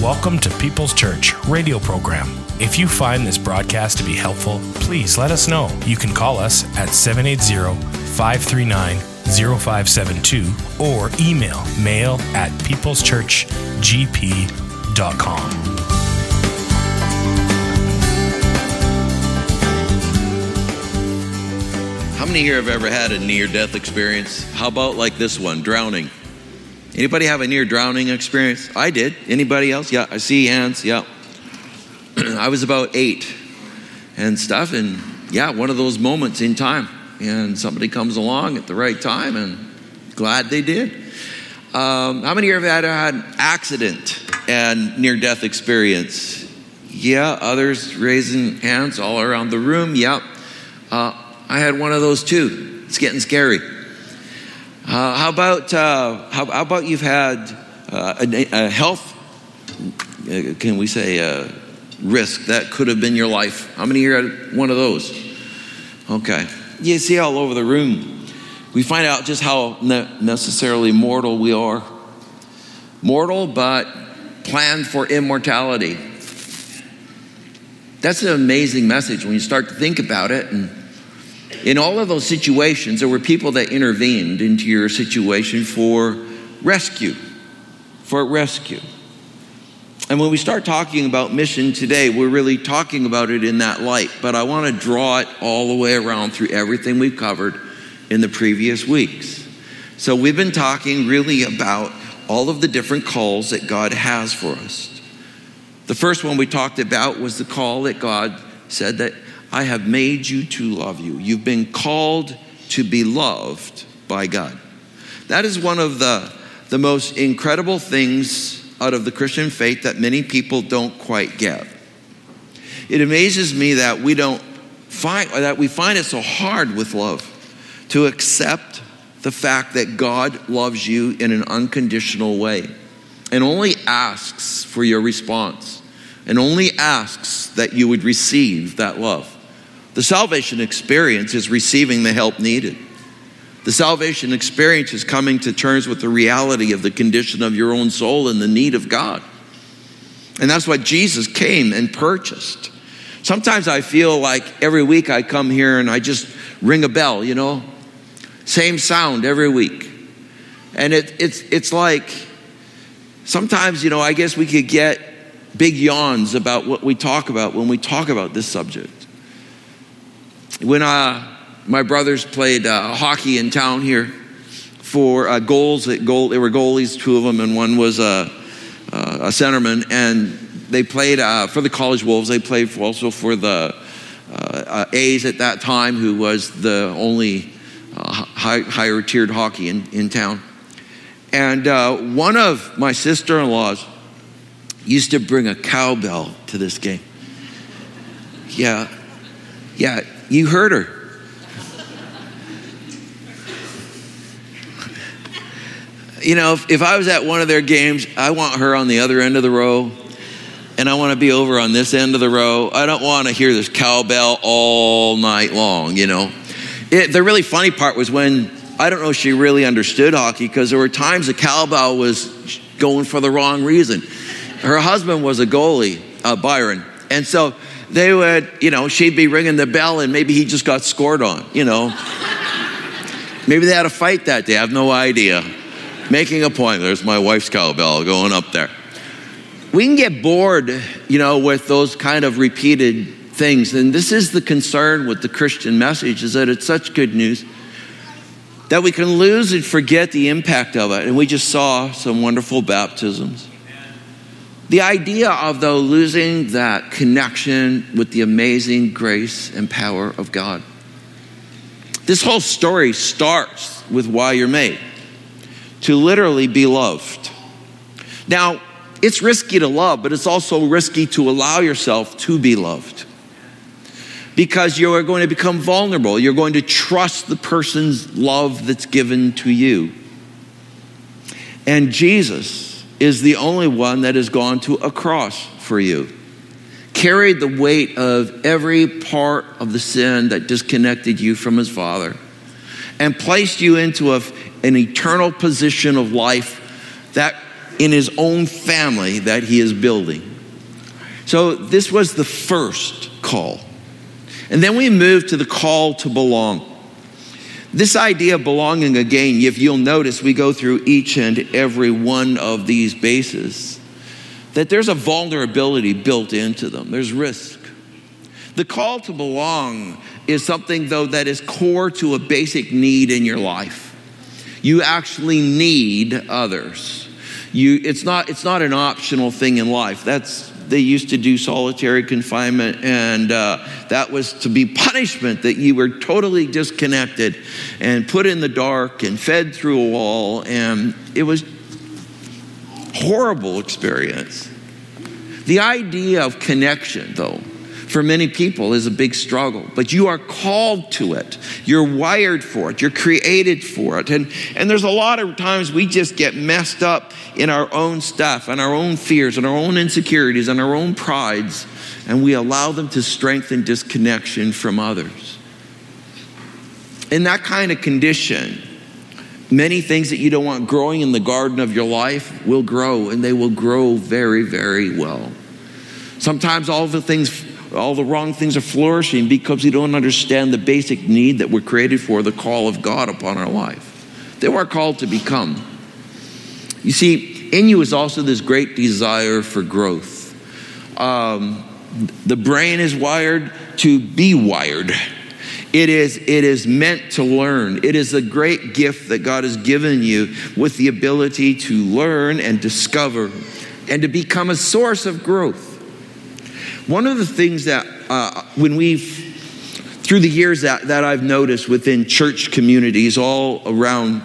Welcome to People's Church radio program. If you find this broadcast to be helpful, please let us know. You can call us at 780 539 0572 or email mail at peopleschurchgp.com. How many here have ever had a near death experience? How about like this one, drowning? Anybody have a near drowning experience? I did. Anybody else? Yeah, I see hands. Yeah. I was about eight and stuff, and yeah, one of those moments in time. And somebody comes along at the right time, and glad they did. Um, how many here have had an accident and near death experience? Yeah, others raising hands all around the room. Yep. Uh, I had one of those too. It's getting scary. Uh, how about uh, how, how, about you've had uh, a, a, health? Uh, can we say a risk that could have been your life? How many here had one of those? Okay, you see all over the room. We find out just how ne- necessarily mortal we are. Mortal, but planned for immortality. That's an amazing message when you start to think about it and in all of those situations, there were people that intervened into your situation for rescue, for rescue. And when we start talking about mission today, we're really talking about it in that light. But I want to draw it all the way around through everything we've covered in the previous weeks. So we've been talking really about all of the different calls that God has for us. The first one we talked about was the call that God said that I have made you to love you. You've been called to be loved by God. That is one of the, the most incredible things out of the Christian faith that many people don't quite get. It amazes me that we don't find that we find it so hard with love to accept the fact that God loves you in an unconditional way and only asks for your response and only asks that you would receive that love. The salvation experience is receiving the help needed. The salvation experience is coming to terms with the reality of the condition of your own soul and the need of God. And that's what Jesus came and purchased. Sometimes I feel like every week I come here and I just ring a bell, you know, same sound every week. And it, it's, it's like sometimes, you know, I guess we could get big yawns about what we talk about when we talk about this subject. When uh, my brothers played uh, hockey in town here for uh, goals, at goal, they were goalies, two of them, and one was a, uh, a centerman. And they played uh, for the College Wolves. They played also for the uh, A's at that time, who was the only high, higher tiered hockey in, in town. And one of my sister in laws used to bring a cowbell to this game. Yeah, yeah, you heard her. You know, if, if I was at one of their games, I want her on the other end of the row, and I want to be over on this end of the row. I don't want to hear this cowbell all night long, you know. It, the really funny part was when I don't know if she really understood hockey because there were times the cowbell was going for the wrong reason. Her husband was a goalie, uh, Byron, and so they would, you know, she'd be ringing the bell and maybe he just got scored on, you know. maybe they had a fight that day, I have no idea. Making a point, there's my wife's cowbell going up there. We can get bored, you know, with those kind of repeated things. And this is the concern with the Christian message is that it's such good news that we can lose and forget the impact of it. And we just saw some wonderful baptisms. The idea of, though, losing that connection with the amazing grace and power of God. This whole story starts with why you're made to literally be loved. Now, it's risky to love, but it's also risky to allow yourself to be loved because you are going to become vulnerable. You're going to trust the person's love that's given to you. And Jesus is the only one that has gone to a cross for you. Carried the weight of every part of the sin that disconnected you from his Father and placed you into a, an eternal position of life that in his own family that he is building. So this was the first call. And then we move to the call to belong. This idea of belonging again, if you'll notice, we go through each and every one of these bases, that there's a vulnerability built into them, there's risk. The call to belong is something, though, that is core to a basic need in your life. You actually need others. You, it's, not, it's not an optional thing in life. That's, they used to do solitary confinement, and uh, that was to be punishment that you were totally disconnected and put in the dark and fed through a wall, and it was horrible experience. The idea of connection, though, for many people is a big struggle, but you are called to it. You're wired for it. You're created for it. And, and there's a lot of times we just get messed up in our own stuff and our own fears and our own insecurities and our own prides, and we allow them to strengthen disconnection from others. In that kind of condition, many things that you don't want growing in the garden of your life will grow, and they will grow very, very well. Sometimes all the things all the wrong things are flourishing because we don't understand the basic need that we're created for the call of God upon our life. They were called to become. You see, in you is also this great desire for growth. Um, the brain is wired to be wired. It is, it is meant to learn. It is a great gift that God has given you with the ability to learn and discover and to become a source of growth. One of the things that, uh, when we've, through the years that, that I've noticed within church communities all around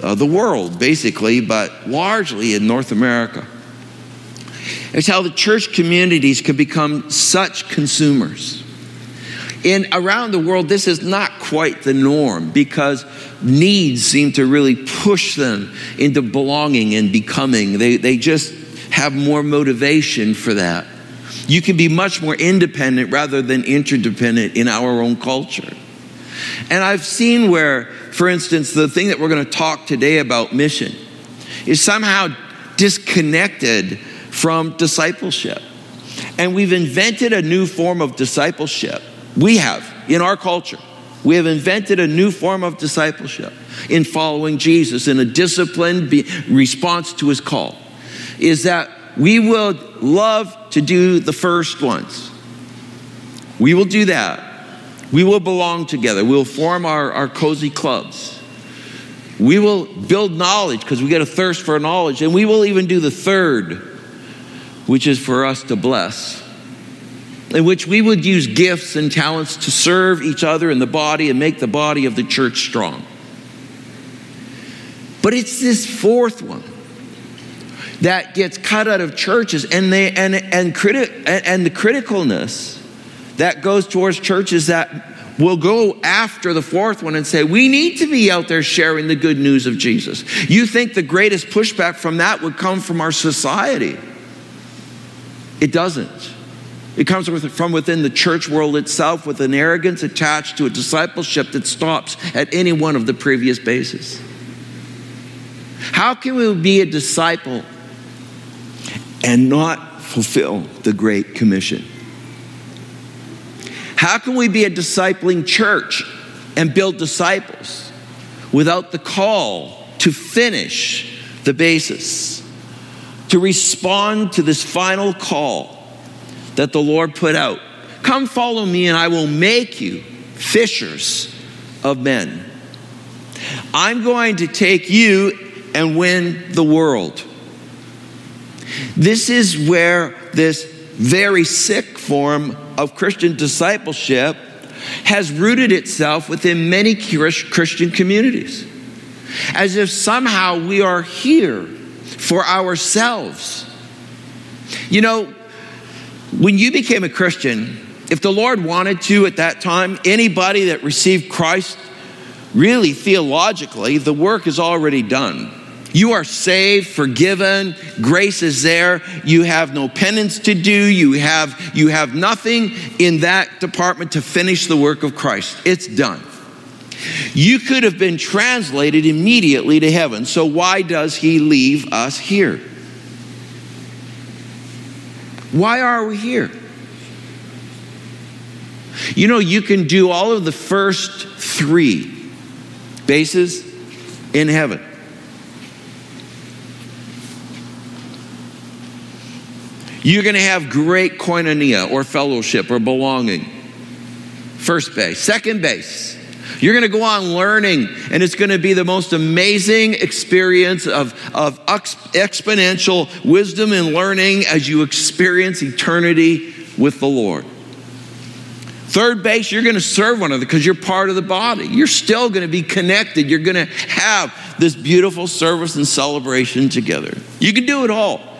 uh, the world, basically, but largely in North America, is how the church communities can become such consumers. In around the world, this is not quite the norm because needs seem to really push them into belonging and becoming. They, they just have more motivation for that. You can be much more independent rather than interdependent in our own culture. And I've seen where, for instance, the thing that we're going to talk today about mission is somehow disconnected from discipleship. And we've invented a new form of discipleship. We have in our culture. We have invented a new form of discipleship in following Jesus in a disciplined response to his call. Is that we will love to do the first ones. We will do that. We will belong together. We'll form our, our cozy clubs. We will build knowledge because we get a thirst for knowledge. And we will even do the third, which is for us to bless, in which we would use gifts and talents to serve each other in the body and make the body of the church strong. But it's this fourth one that gets cut out of churches and they and and criti- and, and the criticalness that goes towards churches that will go after the fourth one and say, We need to be out there sharing the good news of Jesus. You think the greatest pushback from that would come from our society? It doesn't. It comes from within the church world itself with an arrogance attached to a discipleship that stops at any one of the previous bases. How can we be a disciple and not fulfill the Great Commission? How can we be a discipling church and build disciples without the call to finish the basis, to respond to this final call that the Lord put out? Come follow me, and I will make you fishers of men. I'm going to take you and win the world. This is where this very sick form of Christian discipleship has rooted itself within many Christian communities. As if somehow we are here for ourselves. You know, when you became a Christian, if the Lord wanted to at that time, anybody that received Christ, really theologically, the work is already done. You are saved, forgiven, grace is there. You have no penance to do. You have, you have nothing in that department to finish the work of Christ. It's done. You could have been translated immediately to heaven. So why does he leave us here? Why are we here? You know, you can do all of the first three bases in heaven. You're going to have great koinonia or fellowship or belonging. First base. Second base. You're going to go on learning, and it's going to be the most amazing experience of, of exponential wisdom and learning as you experience eternity with the Lord. Third base, you're going to serve one another because you're part of the body. You're still going to be connected. You're going to have this beautiful service and celebration together. You can do it all.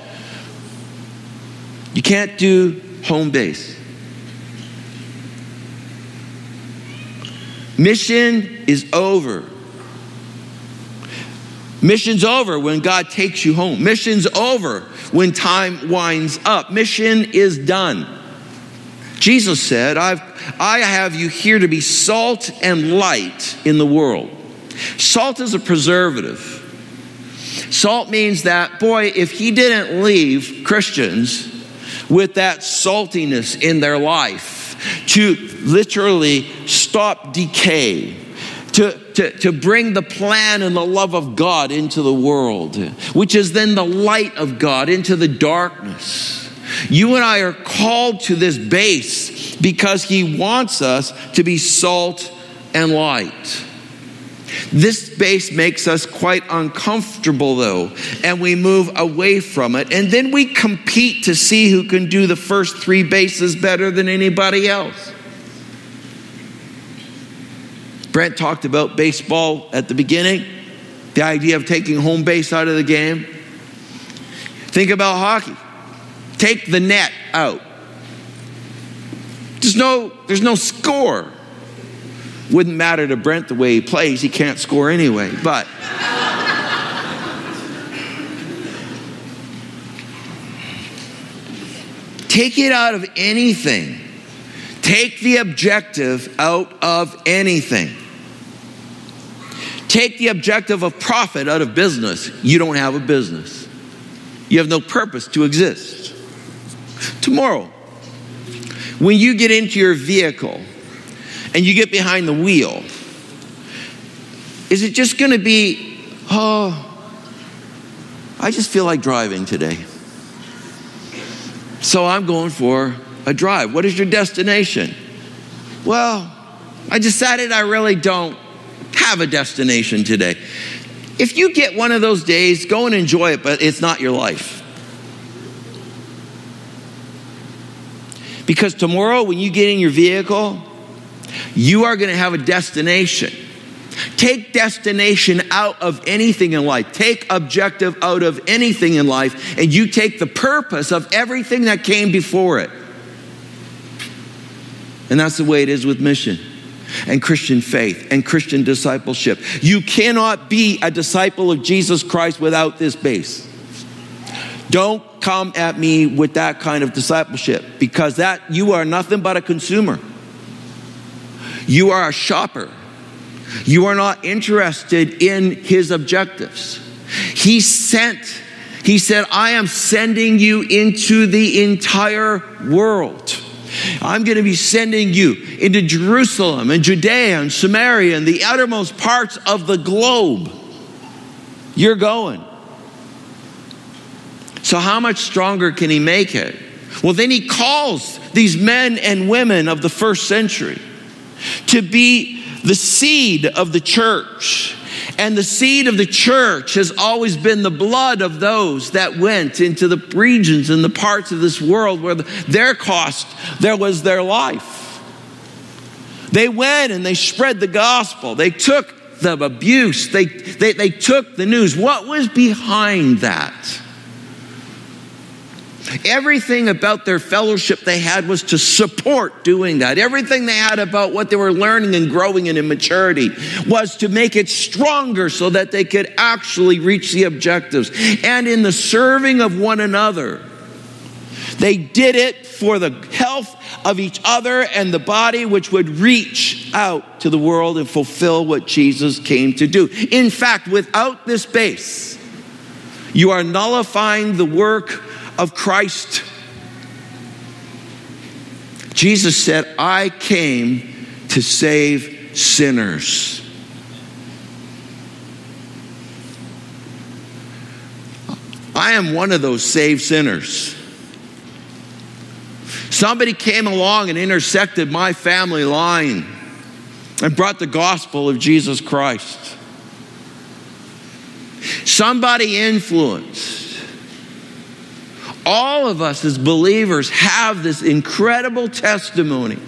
You can't do home base. Mission is over. Mission's over when God takes you home. Mission's over when time winds up. Mission is done. Jesus said, I've, I have you here to be salt and light in the world. Salt is a preservative. Salt means that, boy, if he didn't leave Christians with that saltiness in their life to literally stop decay, to, to, to bring the plan and the love of God into the world, which is then the light of God into the darkness. You and I are called to this base because He wants us to be salt and light. This base makes us quite uncomfortable, though, and we move away from it. And then we compete to see who can do the first three bases better than anybody else. Brent talked about baseball at the beginning, the idea of taking home base out of the game. Think about hockey. Take the net out. There's no, there's no score. Wouldn't matter to Brent the way he plays, he can't score anyway. But take it out of anything. Take the objective out of anything. Take the objective of profit out of business. You don't have a business. You have no purpose to exist. Tomorrow, when you get into your vehicle, and you get behind the wheel, is it just going to be, oh, I just feel like driving today? So I'm going for a drive. What is your destination? Well, I decided I really don't have a destination today. If you get one of those days, go and enjoy it, but it's not your life. Because tomorrow, when you get in your vehicle, you are going to have a destination. Take destination out of anything in life. Take objective out of anything in life, and you take the purpose of everything that came before it. And that's the way it is with mission and Christian faith and Christian discipleship. You cannot be a disciple of Jesus Christ without this base. Don't come at me with that kind of discipleship because that you are nothing but a consumer. You are a shopper. You are not interested in his objectives. He sent, he said, I am sending you into the entire world. I'm going to be sending you into Jerusalem and Judea and Samaria and the outermost parts of the globe. You're going. So, how much stronger can he make it? Well, then he calls these men and women of the first century to be the seed of the church. And the seed of the church has always been the blood of those that went into the regions and the parts of this world where their cost, there was their life. They went and they spread the gospel. They took the abuse, they, they, they took the news. What was behind that? Everything about their fellowship they had was to support doing that. Everything they had about what they were learning and growing in maturity was to make it stronger so that they could actually reach the objectives. And in the serving of one another, they did it for the health of each other and the body, which would reach out to the world and fulfill what Jesus came to do. In fact, without this base, you are nullifying the work of Christ. Jesus said, I came to save sinners. I am one of those saved sinners. Somebody came along and intersected my family line and brought the gospel of Jesus Christ. Somebody influenced. All of us as believers have this incredible testimony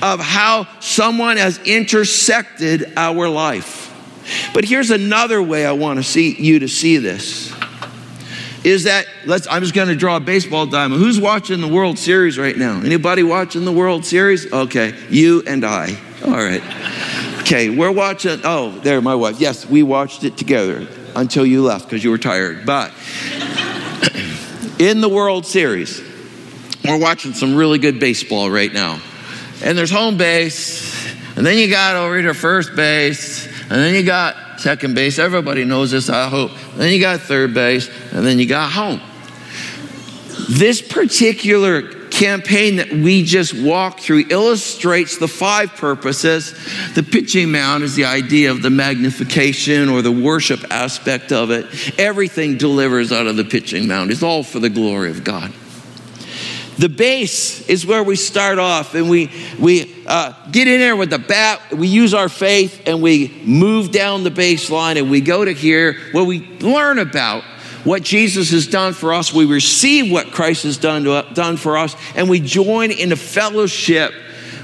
of how someone has intersected our life. But here's another way I want to see you to see this is that let's I'm just going to draw a baseball diamond. Who's watching the World Series right now? Anybody watching the World Series? Okay, you and I. All right. Okay, we're watching oh, there my wife. Yes, we watched it together until you left because you were tired. But in the World Series, we're watching some really good baseball right now. And there's home base, and then you got over to first base, and then you got second base. Everybody knows this, I hope. Then you got third base, and then you got home. This particular campaign that we just walked through illustrates the five purposes. The pitching mound is the idea of the magnification or the worship aspect of it. Everything delivers out of the pitching mound, it's all for the glory of God. The base is where we start off and we, we uh, get in there with the bat. We use our faith and we move down the baseline and we go to here where we learn about what Jesus has done for us. We receive what Christ has done, to, done for us and we join in a fellowship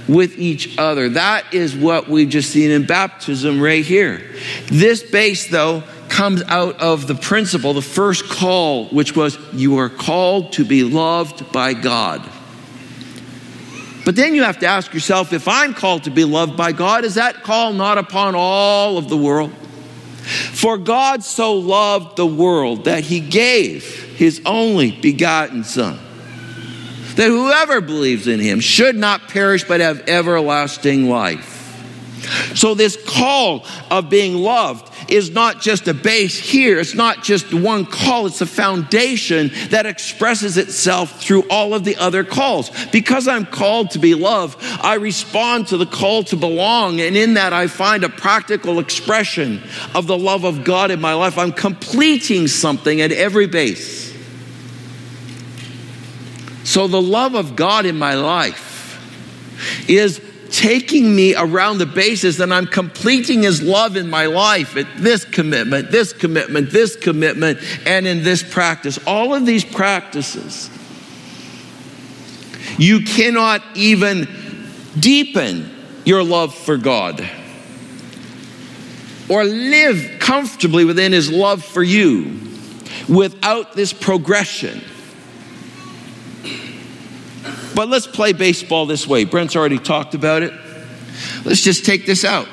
with each other. That is what we've just seen in baptism right here. This base, though, comes out of the principle, the first call, which was, You are called to be loved by God. But then you have to ask yourself if I'm called to be loved by God, is that call not upon all of the world? For God so loved the world that he gave his only begotten Son, that whoever believes in him should not perish but have everlasting life. So, this call of being loved is not just a base here, it's not just one call, it's a foundation that expresses itself through all of the other calls. Because I'm called to be loved, I respond to the call to belong, and in that I find a practical expression of the love of God in my life. I'm completing something at every base. So, the love of God in my life is taking me around the basis that I'm completing His love in my life at this commitment, this commitment, this commitment, and in this practice. All of these practices, you cannot even deepen your love for God or live comfortably within His love for you without this progression. But let's play baseball this way. Brent's already talked about it. Let's just take this out.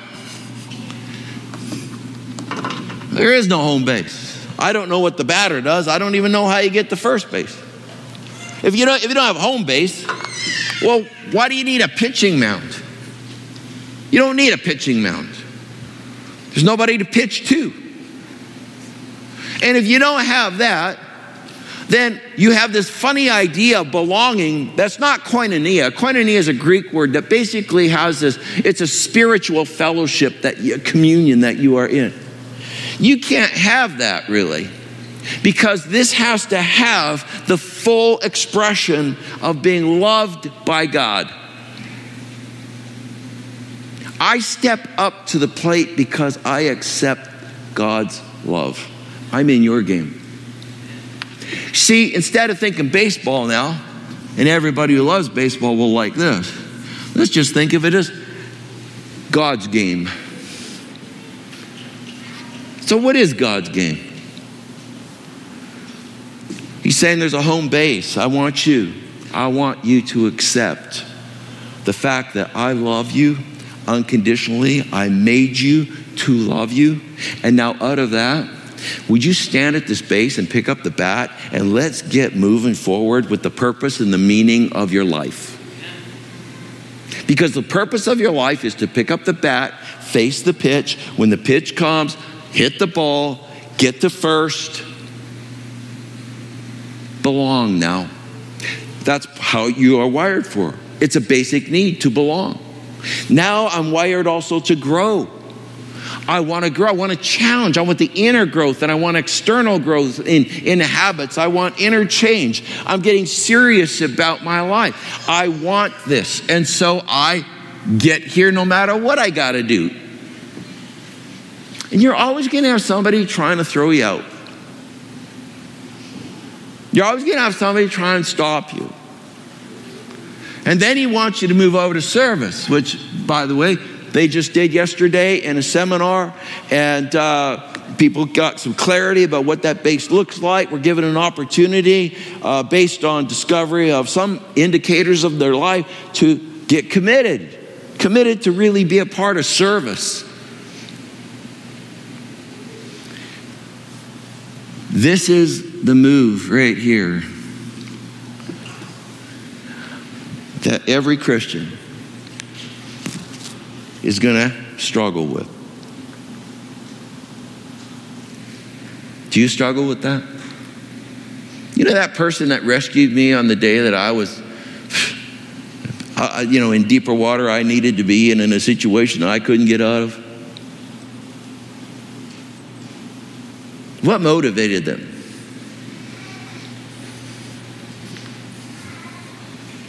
There is no home base. I don't know what the batter does. I don't even know how you get to first base. If you don't, if you don't have home base, well, why do you need a pitching mound? You don't need a pitching mound. There's nobody to pitch to. And if you don't have that, then you have this funny idea of belonging that's not koinonia. Koinonia is a Greek word that basically has this, it's a spiritual fellowship, that communion that you are in. You can't have that really because this has to have the full expression of being loved by God. I step up to the plate because I accept God's love. I'm in your game. See, instead of thinking baseball now, and everybody who loves baseball will like this, let's just think of it as God's game. So, what is God's game? He's saying there's a home base. I want you, I want you to accept the fact that I love you unconditionally. I made you to love you. And now, out of that, would you stand at this base and pick up the bat and let's get moving forward with the purpose and the meaning of your life? Because the purpose of your life is to pick up the bat, face the pitch. When the pitch comes, hit the ball, get to first, belong now. That's how you are wired for. It's a basic need to belong. Now I'm wired also to grow. I want to grow. I want to challenge. I want the inner growth and I want external growth in, in habits. I want inner change. I'm getting serious about my life. I want this. And so I get here no matter what I got to do. And you're always going to have somebody trying to throw you out. You're always going to have somebody trying to stop you. And then he wants you to move over to service, which, by the way, they just did yesterday in a seminar. And uh, people got some clarity about what that base looks like. We're given an opportunity uh, based on discovery of some indicators of their life to get committed, committed to really be a part of service. This is the move right here that every Christian is going to struggle with. Do you struggle with that? You know that person that rescued me on the day that I was, you know, in deeper water I needed to be and in a situation I couldn't get out of? What motivated them?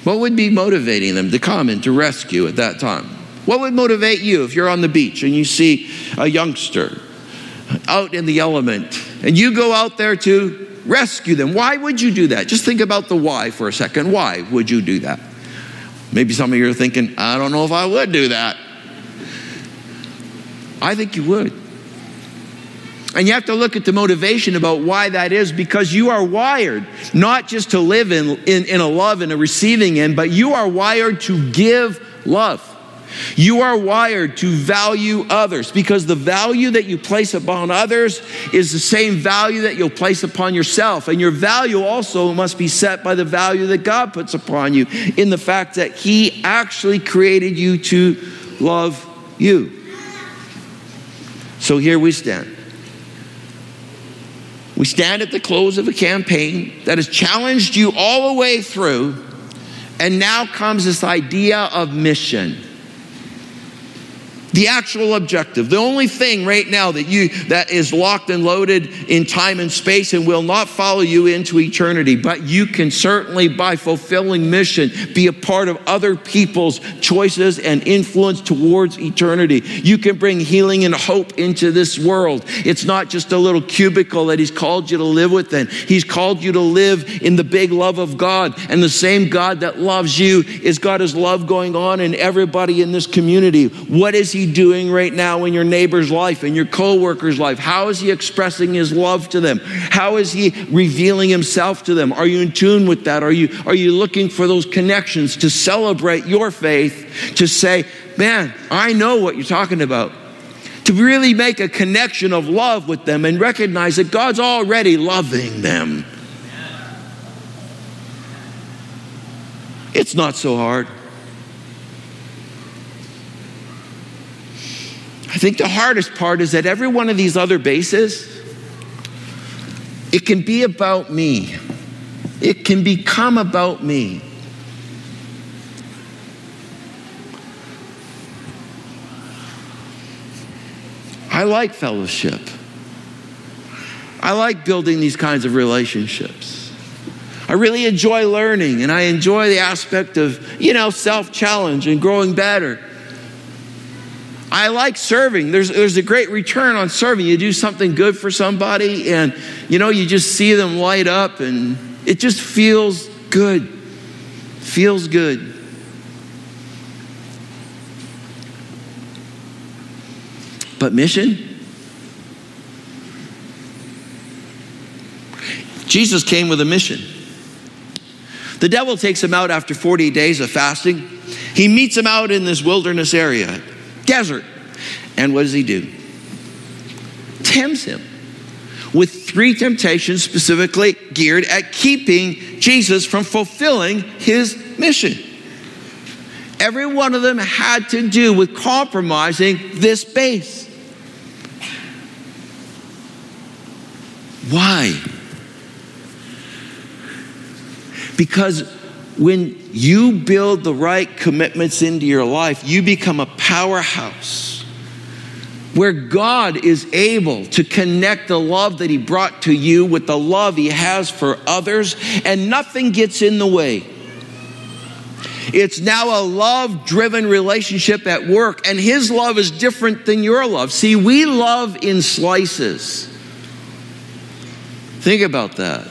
What would be motivating them to come and to rescue at that time? What would motivate you if you're on the beach and you see a youngster out in the element and you go out there to rescue them? Why would you do that? Just think about the why for a second. Why would you do that? Maybe some of you are thinking, I don't know if I would do that. I think you would. And you have to look at the motivation about why that is because you are wired not just to live in, in, in, a love and a receiving end, but you are wired to give love. You are wired to value others because the value that you place upon others is the same value that you'll place upon yourself. And your value also must be set by the value that God puts upon you in the fact that He actually created you to love you. So here we stand. We stand at the close of a campaign that has challenged you all the way through, and now comes this idea of mission the actual objective the only thing right now that you that is locked and loaded in time and space and will not follow you into eternity but you can certainly by fulfilling mission be a part of other people's choices and influence towards eternity. You can bring healing and hope into this world. It's not just a little cubicle that he's called you to live within he's called you to live in the big love of god and the same god that loves you is got his love going on in everybody in this community. What is he he doing right now in your neighbor's life, in your coworker's life? How is he expressing his love to them? How is he revealing himself to them? Are you in tune with that? Are you, are you looking for those connections to celebrate your faith, to say, man, I know what you're talking about? To really make a connection of love with them and recognize that God's already loving them. It's not so hard. I think the hardest part is that every one of these other bases, it can be about me. It can become about me. I like fellowship. I like building these kinds of relationships. I really enjoy learning and I enjoy the aspect of, you know, self challenge and growing better. I like serving. There's, there's a great return on serving. You do something good for somebody, and you know, you just see them light up, and it just feels good. Feels good. But mission? Jesus came with a mission. The devil takes him out after 40 days of fasting. He meets him out in this wilderness area desert. And what does he do? Tempts him with three temptations specifically geared at keeping Jesus from fulfilling his mission. Every one of them had to do with compromising this base. Why? Because when you build the right commitments into your life, you become a powerhouse where God is able to connect the love that He brought to you with the love He has for others, and nothing gets in the way. It's now a love driven relationship at work, and His love is different than your love. See, we love in slices. Think about that.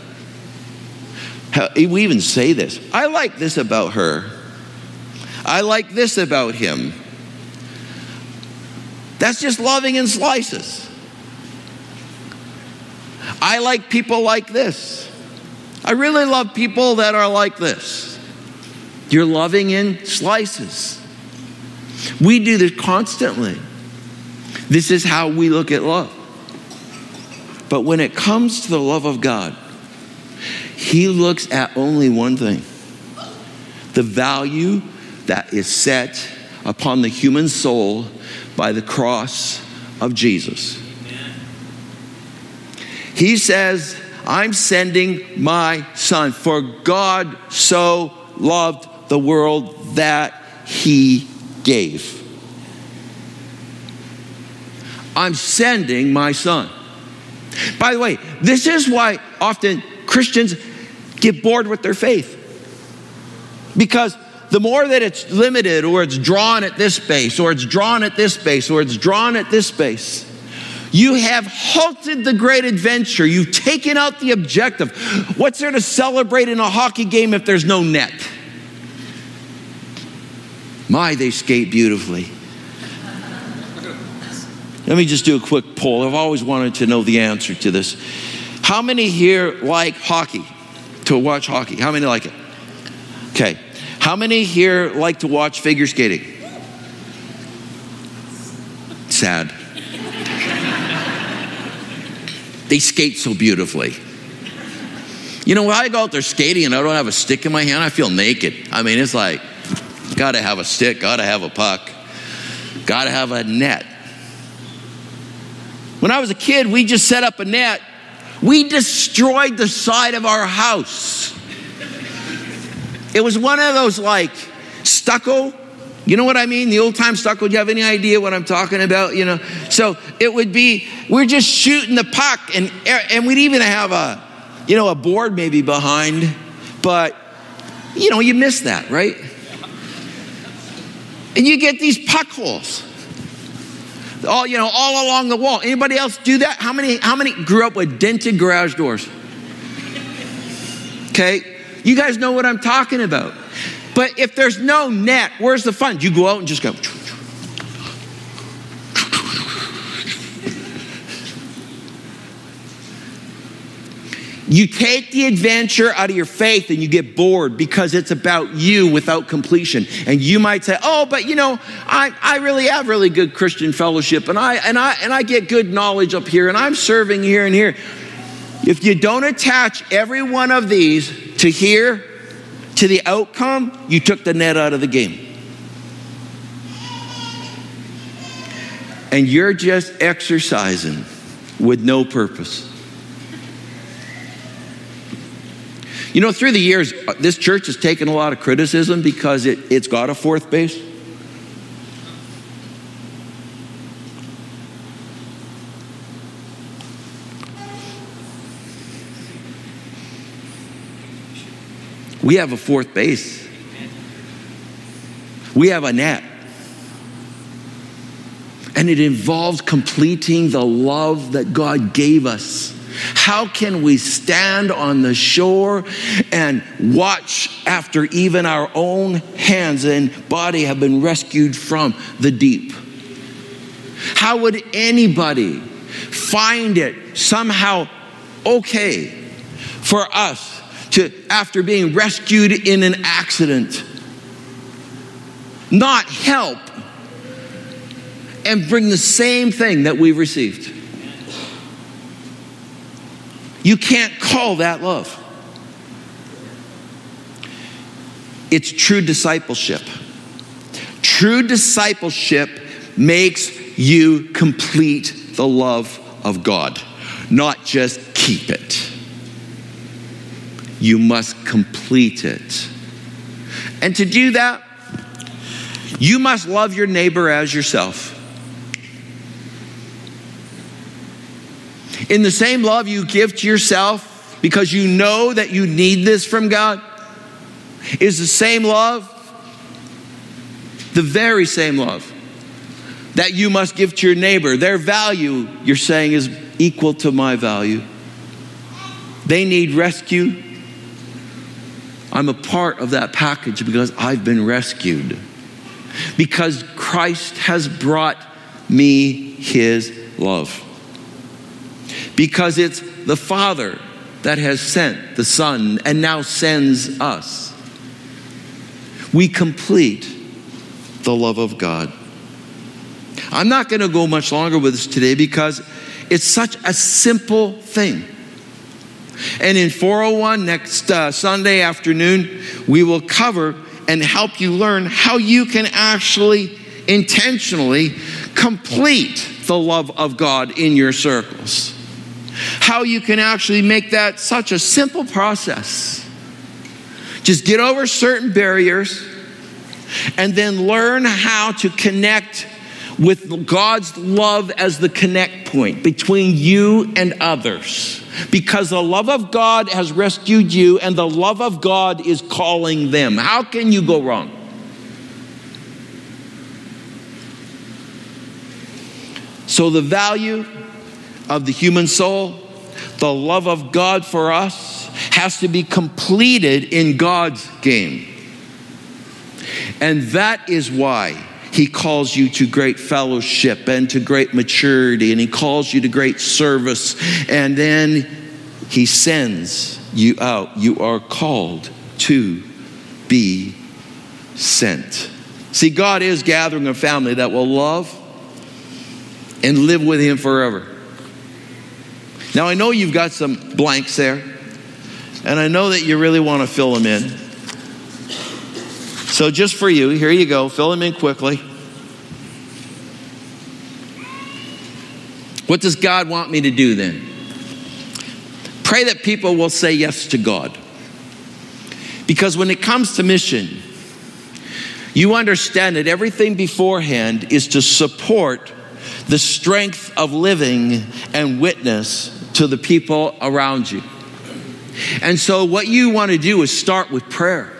We even say this I like this about her. I like this about him. That's just loving in slices. I like people like this. I really love people that are like this. You're loving in slices. We do this constantly. This is how we look at love. But when it comes to the love of God, he looks at only one thing the value that is set upon the human soul by the cross of Jesus. He says, I'm sending my son, for God so loved the world that he gave. I'm sending my son. By the way, this is why often Christians get bored with their faith. Because the more that it's limited or it's drawn at this space or it's drawn at this space or it's drawn at this space, you have halted the great adventure. You've taken out the objective. What's there to celebrate in a hockey game if there's no net? My, they skate beautifully. Let me just do a quick poll. I've always wanted to know the answer to this. How many here like hockey? To watch hockey? How many like it? Okay. How many here like to watch figure skating? Sad. they skate so beautifully. You know, when I go out there skating and I don't have a stick in my hand, I feel naked. I mean, it's like, gotta have a stick, gotta have a puck, gotta have a net. When I was a kid, we just set up a net we destroyed the side of our house. It was one of those like stucco. You know what I mean? The old time stucco. Do you have any idea what I'm talking about? You know, so it would be we're just shooting the puck, and and we'd even have a, you know, a board maybe behind, but you know, you miss that, right? And you get these puck holes all you know all along the wall. Anybody else do that? How many how many grew up with dented garage doors? Okay? You guys know what i'm talking about. But if there's no net where's the fun? You go out and just go You take the adventure out of your faith and you get bored because it's about you without completion. And you might say, "Oh, but you know, I, I really have really good Christian fellowship and I and I and I get good knowledge up here and I'm serving here and here." If you don't attach every one of these to here to the outcome, you took the net out of the game. And you're just exercising with no purpose. You know, through the years, uh, this church has taken a lot of criticism because it, it's got a fourth base. We have a fourth base. We have a net. And it involves completing the love that God gave us. How can we stand on the shore and watch after even our own hands and body have been rescued from the deep? How would anybody find it somehow okay for us to, after being rescued in an accident, not help and bring the same thing that we've received? You can't call that love. It's true discipleship. True discipleship makes you complete the love of God, not just keep it. You must complete it. And to do that, you must love your neighbor as yourself. In the same love you give to yourself because you know that you need this from God, is the same love, the very same love that you must give to your neighbor. Their value, you're saying, is equal to my value. They need rescue. I'm a part of that package because I've been rescued. Because Christ has brought me his love. Because it's the Father that has sent the Son and now sends us. We complete the love of God. I'm not going to go much longer with this today because it's such a simple thing. And in 401 next uh, Sunday afternoon, we will cover and help you learn how you can actually intentionally complete the love of God in your circles. How you can actually make that such a simple process. Just get over certain barriers and then learn how to connect with God's love as the connect point between you and others. Because the love of God has rescued you and the love of God is calling them. How can you go wrong? So, the value of the human soul, the love of God for us, has to be completed in God's game. And that is why he calls you to great fellowship and to great maturity, and He calls you to great service. And then He sends you out. You are called to be sent. See, God is gathering a family that will love and live with Him forever. Now, I know you've got some blanks there, and I know that you really want to fill them in. So, just for you, here you go. Fill them in quickly. What does God want me to do then? Pray that people will say yes to God. Because when it comes to mission, you understand that everything beforehand is to support the strength of living and witness to the people around you. And so, what you want to do is start with prayer.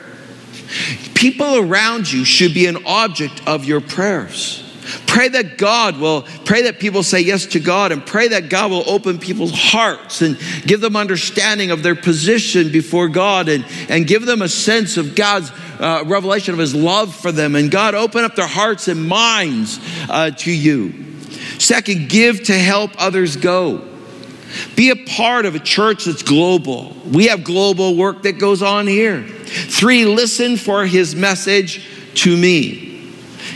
People around you should be an object of your prayers. Pray that God will, pray that people say yes to God, and pray that God will open people's hearts and give them understanding of their position before God and, and give them a sense of God's uh, revelation of His love for them. And God, open up their hearts and minds uh, to you. Second, give to help others go. Be a part of a church that's global. We have global work that goes on here. Three, listen for his message to me.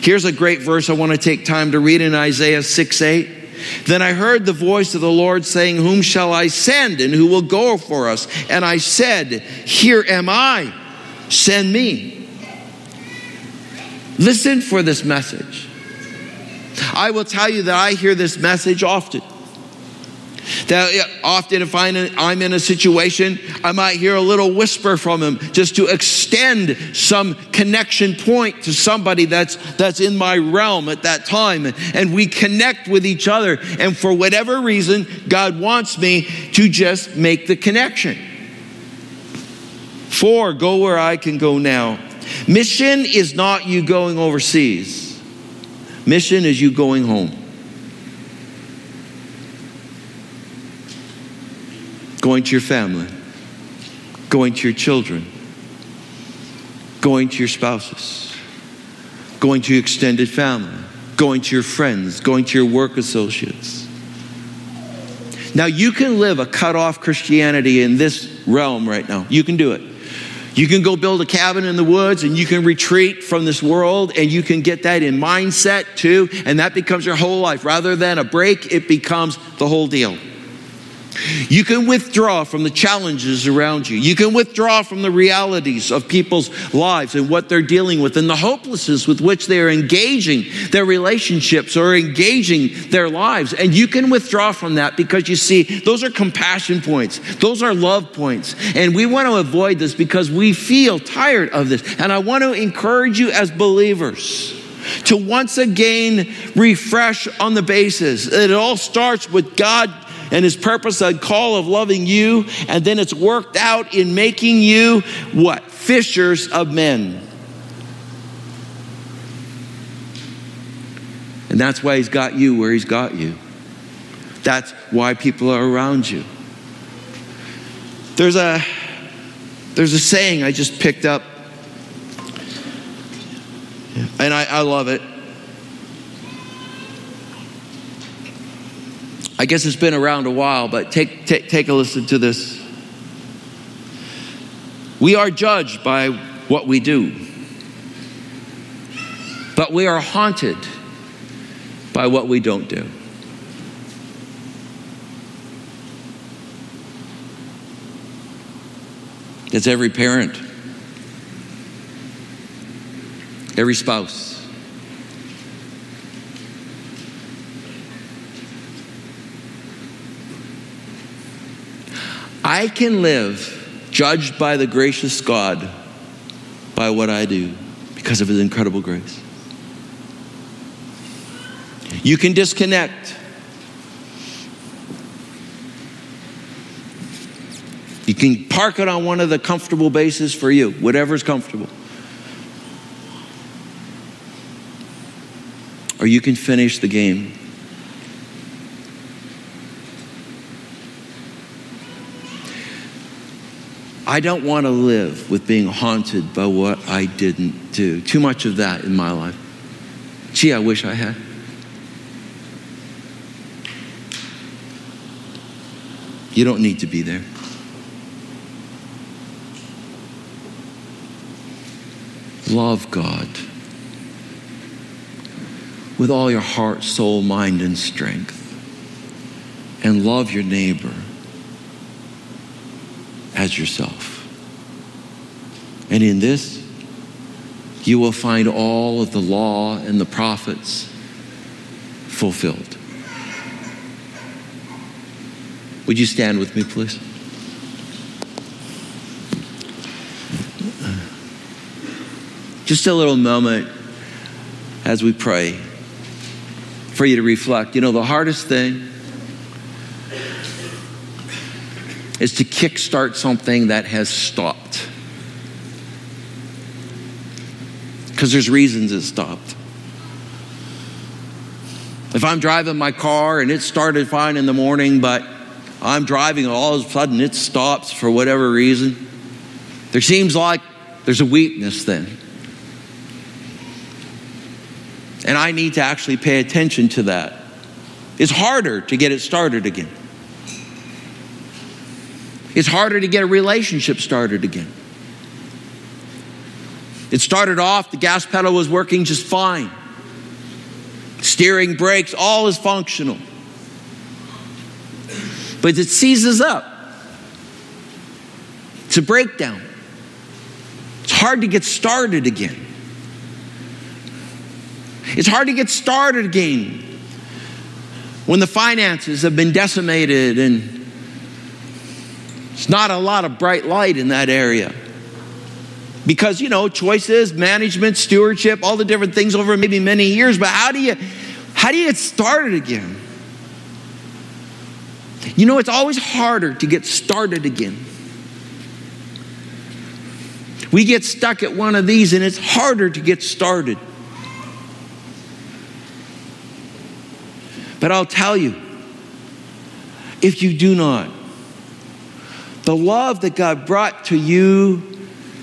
Here's a great verse I want to take time to read in Isaiah 6 8. Then I heard the voice of the Lord saying, Whom shall I send and who will go for us? And I said, Here am I, send me. Listen for this message. I will tell you that I hear this message often. That often, if I'm in a situation, I might hear a little whisper from him just to extend some connection point to somebody that's, that's in my realm at that time. And we connect with each other. And for whatever reason, God wants me to just make the connection. Four, go where I can go now. Mission is not you going overseas, mission is you going home. Going to your family, going to your children, going to your spouses, going to your extended family, going to your friends, going to your work associates. Now, you can live a cut off Christianity in this realm right now. You can do it. You can go build a cabin in the woods and you can retreat from this world and you can get that in mindset too, and that becomes your whole life. Rather than a break, it becomes the whole deal. You can withdraw from the challenges around you. You can withdraw from the realities of people's lives and what they're dealing with and the hopelessness with which they are engaging their relationships or engaging their lives. And you can withdraw from that because you see, those are compassion points, those are love points. And we want to avoid this because we feel tired of this. And I want to encourage you as believers to once again refresh on the basis. It all starts with God and his purpose and call of loving you, and then it's worked out in making you what? Fishers of men. And that's why he's got you where he's got you. That's why people are around you. There's a there's a saying I just picked up, and I, I love it. I guess it's been around a while, but take, take, take a listen to this. We are judged by what we do, but we are haunted by what we don't do. It's every parent, every spouse. I can live judged by the gracious God by what I do because of his incredible grace. You can disconnect. You can park it on one of the comfortable bases for you, whatever's comfortable. Or you can finish the game. I don't want to live with being haunted by what I didn't do. Too much of that in my life. Gee, I wish I had. You don't need to be there. Love God with all your heart, soul, mind, and strength. And love your neighbor as yourself. And in this, you will find all of the law and the prophets fulfilled. Would you stand with me, please? Just a little moment as we pray for you to reflect. You know, the hardest thing is to kickstart something that has stopped. Because there's reasons it stopped. If I'm driving my car and it started fine in the morning, but I'm driving and all of a sudden it stops for whatever reason, there seems like there's a weakness then. And I need to actually pay attention to that. It's harder to get it started again. It's harder to get a relationship started again. It started off, the gas pedal was working just fine. Steering, brakes, all is functional. But it seizes up. It's a breakdown. It's hard to get started again. It's hard to get started again when the finances have been decimated and it's not a lot of bright light in that area. Because, you know, choices, management, stewardship, all the different things over maybe many years, but how do you how do you get started again? You know, it's always harder to get started again. We get stuck at one of these and it's harder to get started. But I'll tell you, if you do not the love that God brought to you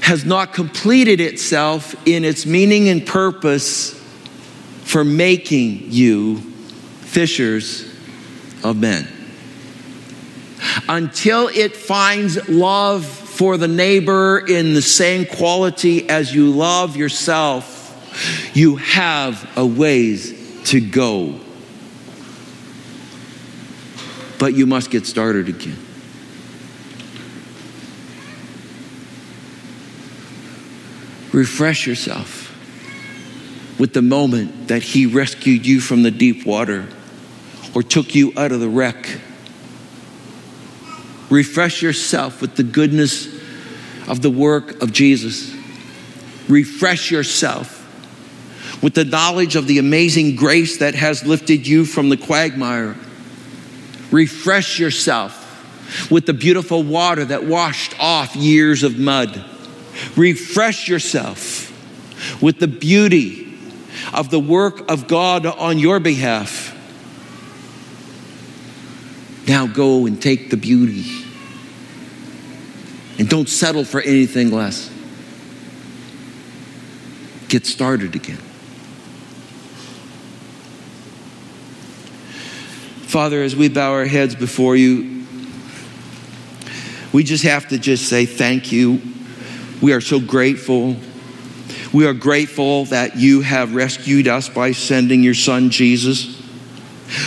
has not completed itself in its meaning and purpose for making you fishers of men. Until it finds love for the neighbor in the same quality as you love yourself, you have a ways to go. but you must get started again. Refresh yourself with the moment that He rescued you from the deep water or took you out of the wreck. Refresh yourself with the goodness of the work of Jesus. Refresh yourself with the knowledge of the amazing grace that has lifted you from the quagmire. Refresh yourself with the beautiful water that washed off years of mud. Refresh yourself with the beauty of the work of God on your behalf. Now go and take the beauty. And don't settle for anything less. Get started again. Father, as we bow our heads before you, we just have to just say thank you. We are so grateful. We are grateful that you have rescued us by sending your son Jesus.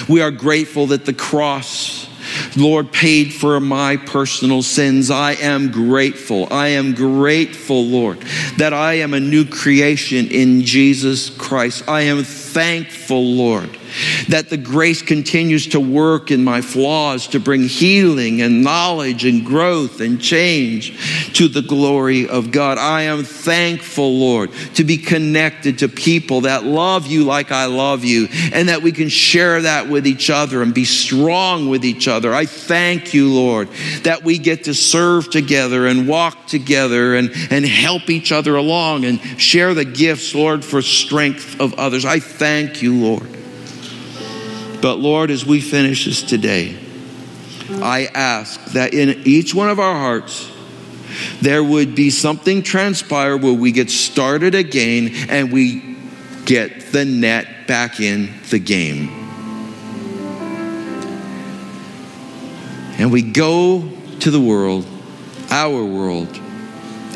We are grateful that the cross, Lord, paid for my personal sins. I am grateful. I am grateful, Lord, that I am a new creation in Jesus Christ. I am thankful, Lord that the grace continues to work in my flaws to bring healing and knowledge and growth and change to the glory of God. I am thankful, Lord, to be connected to people that love you like I love you and that we can share that with each other and be strong with each other. I thank you, Lord, that we get to serve together and walk together and, and help each other along and share the gifts, Lord, for strength of others. I thank you, Lord. But Lord, as we finish this today, I ask that in each one of our hearts, there would be something transpire where we get started again and we get the net back in the game. And we go to the world, our world,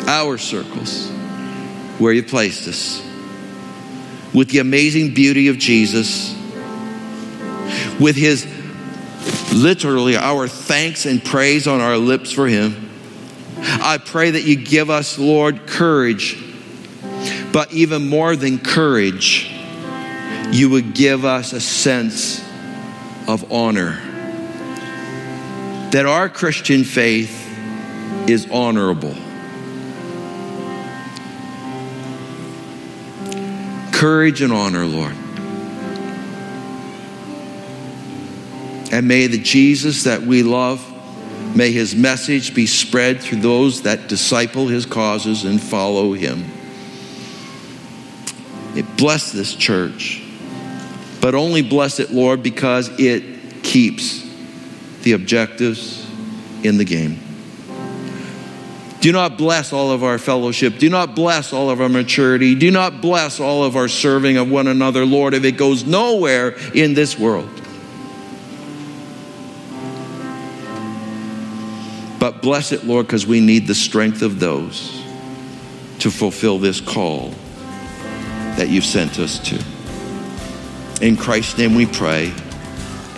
our circles, where you placed us, with the amazing beauty of Jesus with his literally our thanks and praise on our lips for him. I pray that you give us, Lord, courage, but even more than courage, you would give us a sense of honor. That our Christian faith is honorable. Courage and honor, Lord. And may the Jesus that we love, may his message be spread through those that disciple his causes and follow him. It bless this church, but only bless it, Lord, because it keeps the objectives in the game. Do not bless all of our fellowship. Do not bless all of our maturity. Do not bless all of our serving of one another, Lord, if it goes nowhere in this world. But bless it, Lord, because we need the strength of those to fulfill this call that you've sent us to. In Christ's name we pray.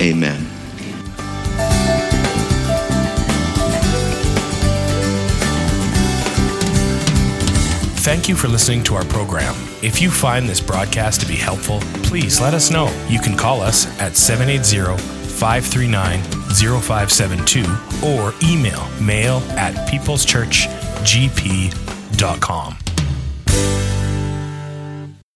Amen. Thank you for listening to our program. If you find this broadcast to be helpful, please let us know. You can call us at 780 539 0572 or email mail at peopleschurchgp.com.